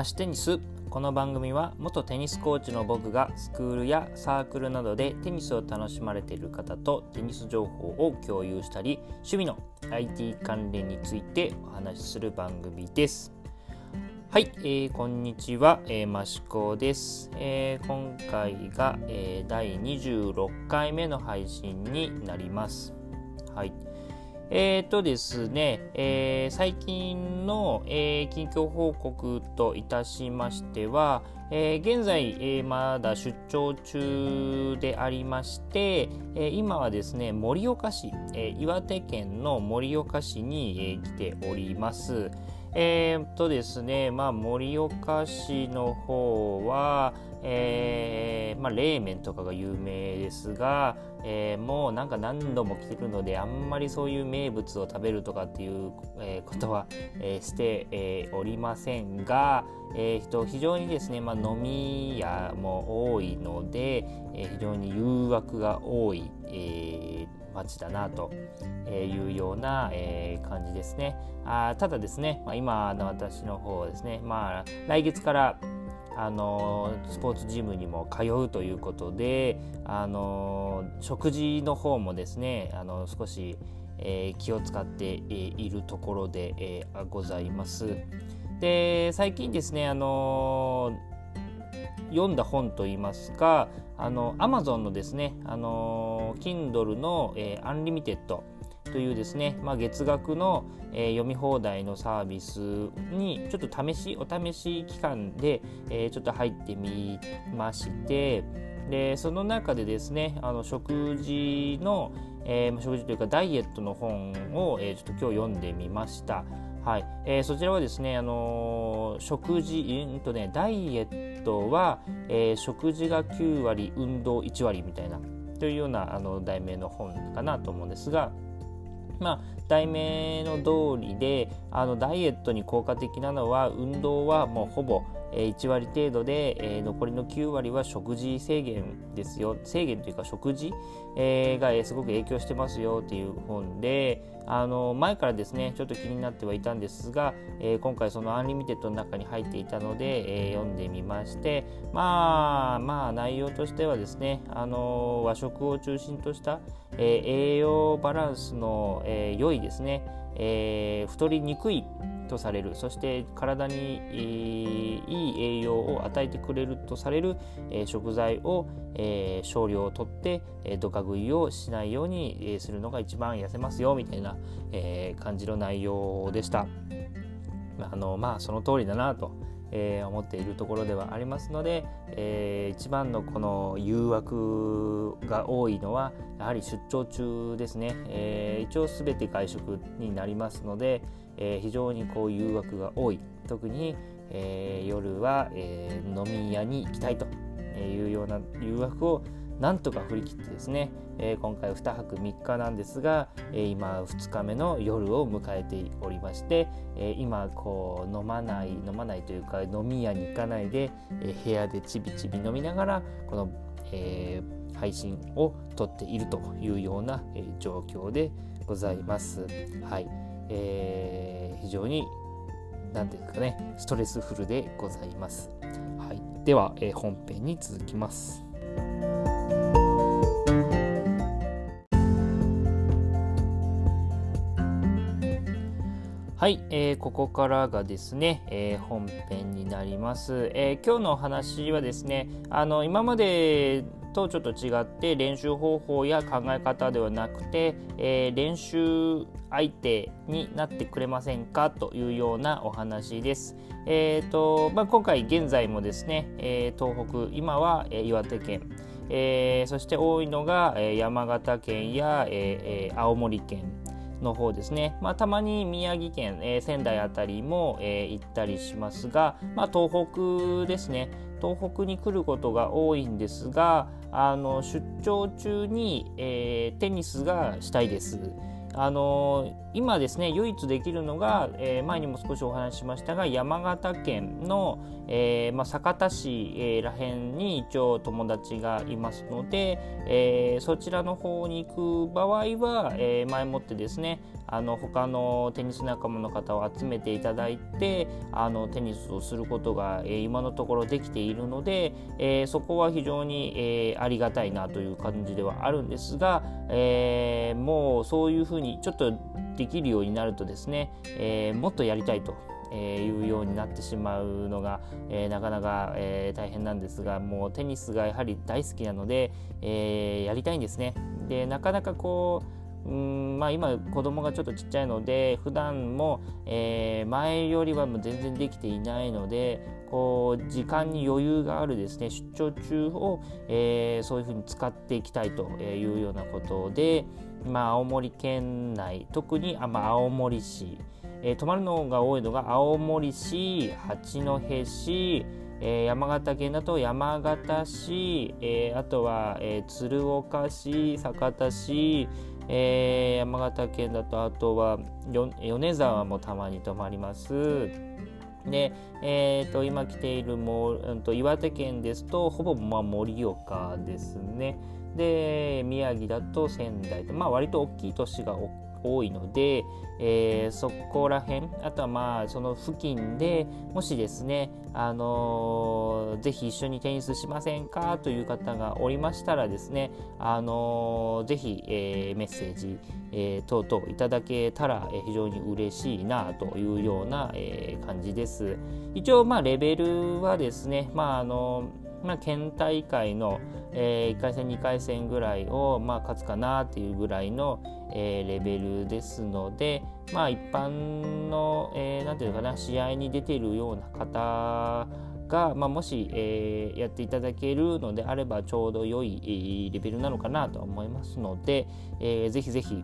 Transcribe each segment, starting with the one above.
マシテニスこの番組は元テニスコーチの僕がスクールやサークルなどでテニスを楽しまれている方とテニス情報を共有したり趣味の IT 関連についてお話しする番組です。はい、えー、こんにちは、えー、マシコです、えー、今回が、えー、第26回目の配信になります。はい。えっ、ー、とですね、えー、最近の、えー、近況報告といたしましては、え現在、えまだ出張中でありまして、え今はですね、盛岡市、え岩手県の盛岡市に、え来ております。えー、っとですね、まあ、盛岡市の方は、えーまあ、冷麺とかが有名ですが、えー、もうなんか何度も来てるのであんまりそういう名物を食べるとかっていう、ことは、えー、して、え、おりませんが、えー、と非常にですね、まあ、飲み屋も多いので、えー、非常に誘惑が多い、えー街だなというような、感じですね。あただですね、ま、今の私の方ですね、まあ、来月からあのスポーツジムにも通うということであの食事の方もですねあの少し、えー、気を使っているところで、えー、ございます。で最近ですねあの読んだ本といいますかあの Amazon のですねあの Kindle の、えー、 Unlimited というですね、まあ、月額の、えー、読み放題のサービスにちょっと試しお試し期間で、えー、ちょっと入ってみましてでその中でですねあの食事の、えー、食事というかダイエットの本を、えー、ちょっと今日読んでみました。はい。えー、そちらはですね、あのー、食事、うんとね、ダイエットは、えー、食事が9割、運動1割みたいなというようなあの題名の本かなと思うんですが、まあ、題名の通りであのダイエットに効果的なのは運動はもうほぼ1割程度で、え残りの9割は食事制限ですよ。制限というか食事、えがすごく影響してますよっていう本であの前からですねちょっと気になってはいたんですが、え今回その Unlimited の中に入っていたので、え読んでみましてまあまあ内容としてはですねあの和食を中心とした、え栄養バランスの、え良いですね、え太りにくいとされる。そして体にいいい栄養を与えてくれるとされる、え食材を、え少量をとって、えどか食いをしないように、えするのが一番痩せますよみたいな、え感じの内容でした。あのまあその通りだなと。えー、思っているところではありますので、えー、一番のこの誘惑が多いのはやはり出張中ですね、えー、一応全て外食になりますので、えー、非常にこう誘惑が多い特に、えー、夜は、えー、飲み屋に行きたいというような誘惑をなんとか振り切ってですね、えー、今回2泊3日なんですが、えー、今2日目の夜を迎えておりまして、えー、今こう飲まない飲まないというか飲み屋に行かないで、え部屋でちびちび飲みながらこの、え配信を撮っているというような、え状況でございます。はいえー、非常に何て言うんですかねストレスフルでございます。はい、では、えー、本編に続きます。はい、えー、ここからがですね、えー、本編になります、えー、今日のお話はですねあの今までとちょっと違って練習方法や考え方ではなくて、えー、練習相手になってくれませんかというようなお話です。えーとまあ、今回現在もですね、えー、東北今は、岩手県、えー、そして多いのが、山形県や、えー、青森県の方ですね、まあ、たまに宮城県、えー、仙台あたりも、えー、行ったりしますが、まあ、東北ですね。東北に来ることが多いんですがあの出張中に、えー、テニスがしたいです。あの今ですね唯一できるのが、えー、前にも少しお話ししましたが山形県の、えーまあ、酒田市、えー、らへんに一応友達がいますので、えー、そちらの方に行く場合は、えー、前もってですねあの他のテニス仲間の方を集めていただいてあのテニスをすることが、えー、今のところできているので、えー、そこは非常に、えー、ありがたいなという感じではあるんですが、えー、もうそういうふうににちょっとできるようになるとですね、えー、もっとやりたいと。え、いうようになってしまうのが、え、なかなか、え、大変なんですがもうテニスがやはり大好きなので、えやりたいんですね。でなかなかこううんまあ、今子供がちょっとちっちゃいので普段も、え前よりはもう全然できていないのでこう時間に余裕があるですね出張中を、えそういうふうに使っていきたいというようなことで、まあ、青森県内特にあ、まあ、青森市、えー、泊まるのが多いのが青森市八戸市、えー、山形県だと山形市、えー、あとは、え鶴岡市酒田市、え山形県だとあとは米沢もたまに泊まります。で、えーと、今来ているも、うんと、岩手県ですとほぼまあ盛岡ですね。で宮城だと仙台と、まあ、割と大きい都市が多多いので、えー、そこら辺あとはまあその付近でもしですね、あのー、ぜひ一緒にテニスしませんかという方がおりましたらですね、あのー、ぜひ、えー、メッセージ、えー、等々いただけたら、え、非常に嬉しいなというような、えー、感じです。一応まあレベルはですね、まああのーまあ、県大会の、えー、1回戦2回戦ぐらいを、まあ、勝つかなっていうぐらいの、えー、レベルですので、まあ、一般の、えー、ていうかな試合に出ているような方が、まあ、もし、えー、やっていただけるのであればちょうど良いレベルなのかなと思いますので、えー、ぜひぜひ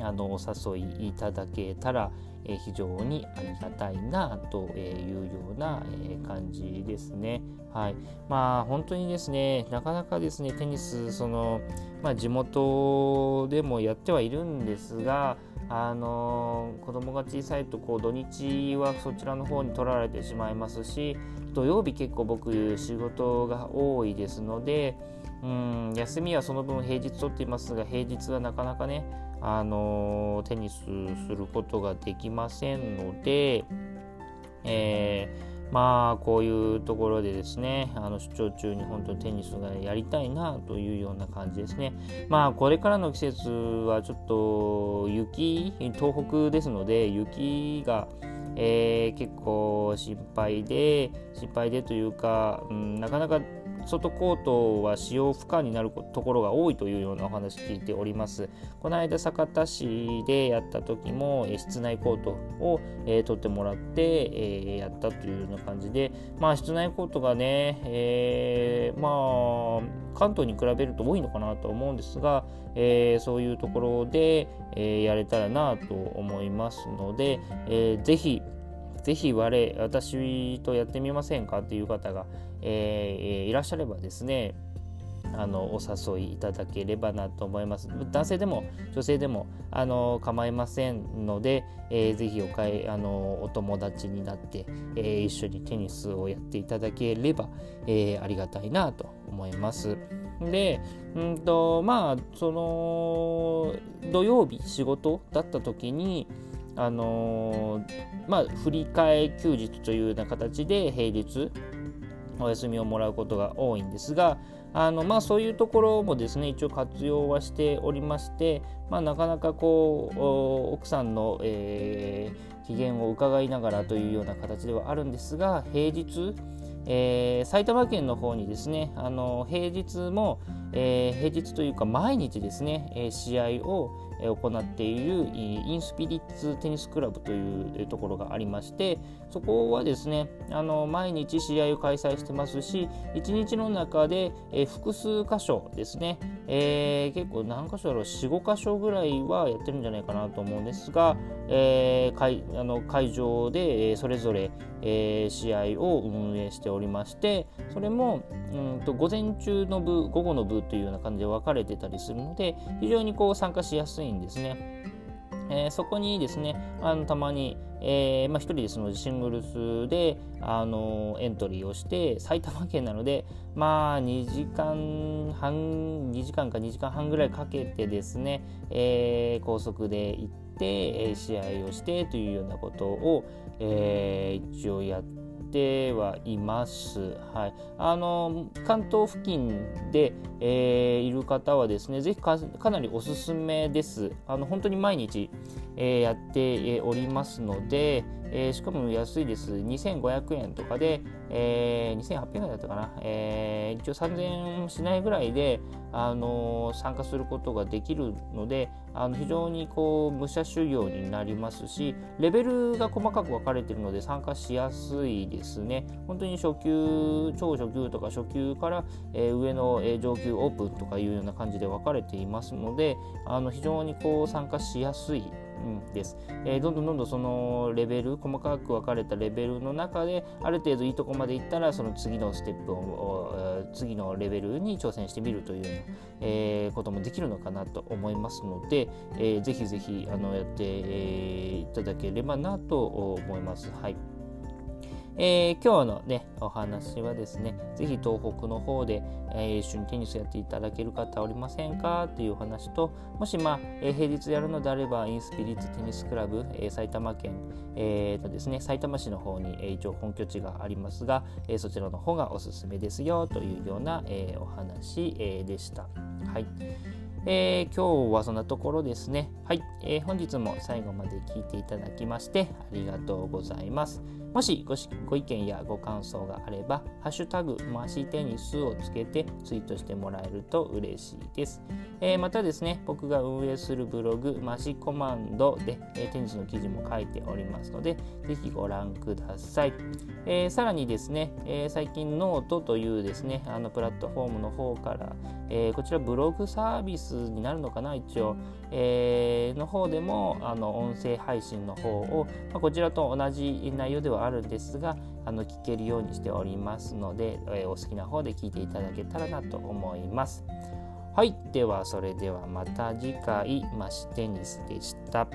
あのお誘いいただけたら、え非常にありがたいなというような、え感じですね。はい、まあ本当にですねなかなかですねテニスその、まあ、地元でもやってはいるんですがあの子供が小さいとこう土日はそちらの方に取られてしまいますし土曜日結構僕仕事が多いですのでうん休みはその分平日取っていますが平日はなかなかねあのテニスすることができませんので、えー、まあこういうところでですねあの出張中に本当にテニスがやりたいなというような感じですね。まあこれからの季節はちょっと雪東北ですので雪がえー、結構心配で心配でというか、うん、なかなか外コートは使用不可になるところが多いというようなお話聞いております。この間酒田市でやった時もえ室内コートを、えー、取ってもらって、えー、やったというような感じで、まあ室内コートがね、えー、まあ関東に比べると多いのかなと思うんですが、えー、そういうところで、えー、やれたらなと思いますので、えー、ぜひぜひ我私とやってみませんかっていう方が、えー、いらっしゃればですねあのお誘いいただければなと思います。男性でも女性でもあの構いませんので、えー、ぜひおかえあのお友達になって、えー、一緒にテニスをやっていただければ、えー、ありがたいなと思います。でうんとまあその土曜日仕事だった時にあのー、まあ、振り替え休日というような形で平日お休みをもらうことが多いんですがあの、まあ、そういうところもですね一応活用はしておりまして、まあ、なかなかこう奥さんの、えー、機嫌を伺いながらというような形ではあるんですが平日えー、埼玉県の方にですねあの平日も、えー、平日というか毎日ですね、えー、試合を行っているインスピリッツテニスクラブというところがありましてそこはですねあの毎日試合を開催してますし1日の中で、複数箇所ですね、えー、結構何箇所だろう45箇所ぐらいはやってるんじゃないかなと思うんですが、えー、会あの会場でそれぞれ、えー、試合を運営しておりましてそれもうんと午前中の部午後の部というような感じで分かれてたりするので非常にこう参加しやすいんですね。えー、そこにですねあのたまに、えーまあ、1人でそのシングルスで、あのエントリーをして埼玉県なのでまあ2時間半2時間か2時間半ぐらいかけてですね、えー、高速で行って、え試合をしてというようなことを、えー、一応やってはいます。はい、あの関東付近で、えー、いる方はですね、ぜひかなりおすすめです。あの本当に毎日、えー、やっておりますので、えー、しかも安いです。2500円とかで、えー、2800円だったかな。えー、一応3000円しないぐらいで、あの参加することができるので、あの非常にこう武者修行になりますし、レベルが細かく分かれているので参加しやすいですね。本当に初級、超初級とか初級から、えー、上の、上級オープンとかいうような感じで分かれていますので、あの非常にこう参加しやすいうんです、えー、どんどんどんどんそのレベル細かく分かれたレベルの中である程度いいとこまでいったらその次のステップを次のレベルに挑戦してみるというような、えー、こともできるのかなと思いますので、えー、ぜひぜひあのやって、えー、いただければなと思います。はいえー、今日のね、お話はですね、ぜひ東北の方で、えー、一緒にテニスやっていただける方おりませんか？というお話と、もし、まあ、えー、平日やるのであれば、インスピリッツテニスクラブ、えー、埼玉県、えーとですね、埼玉市の方に、えー、一応本拠地がありますが、えー、そちらの方がおすすめですよというような、えー、お話、えー、でした。はい。えー、今日はそんなところですね。はい、えー、本日も最後まで聞いていただきましてありがとうございます。もしご意見やご感想があれば、ハッシュタグマシテニスをつけてツイートしてもらえると嬉しいです。えー、またですね、僕が運営するブログマシコマンドで、えー、テニスの記事も書いておりますので、ぜひご覧ください。えー、さらにですね、え最近ノートというですね、あのプラットフォームの方から、えこちらブログサービスになるのかな、一応、えの方でもあの音声配信の方を、まあ、こちらと同じ内容ではあるんですがあの聞けるようにしておりますので、えー、お好きな方で聞いていただけたらなと思います。はい、ではそれではまた次回マシテニスでした。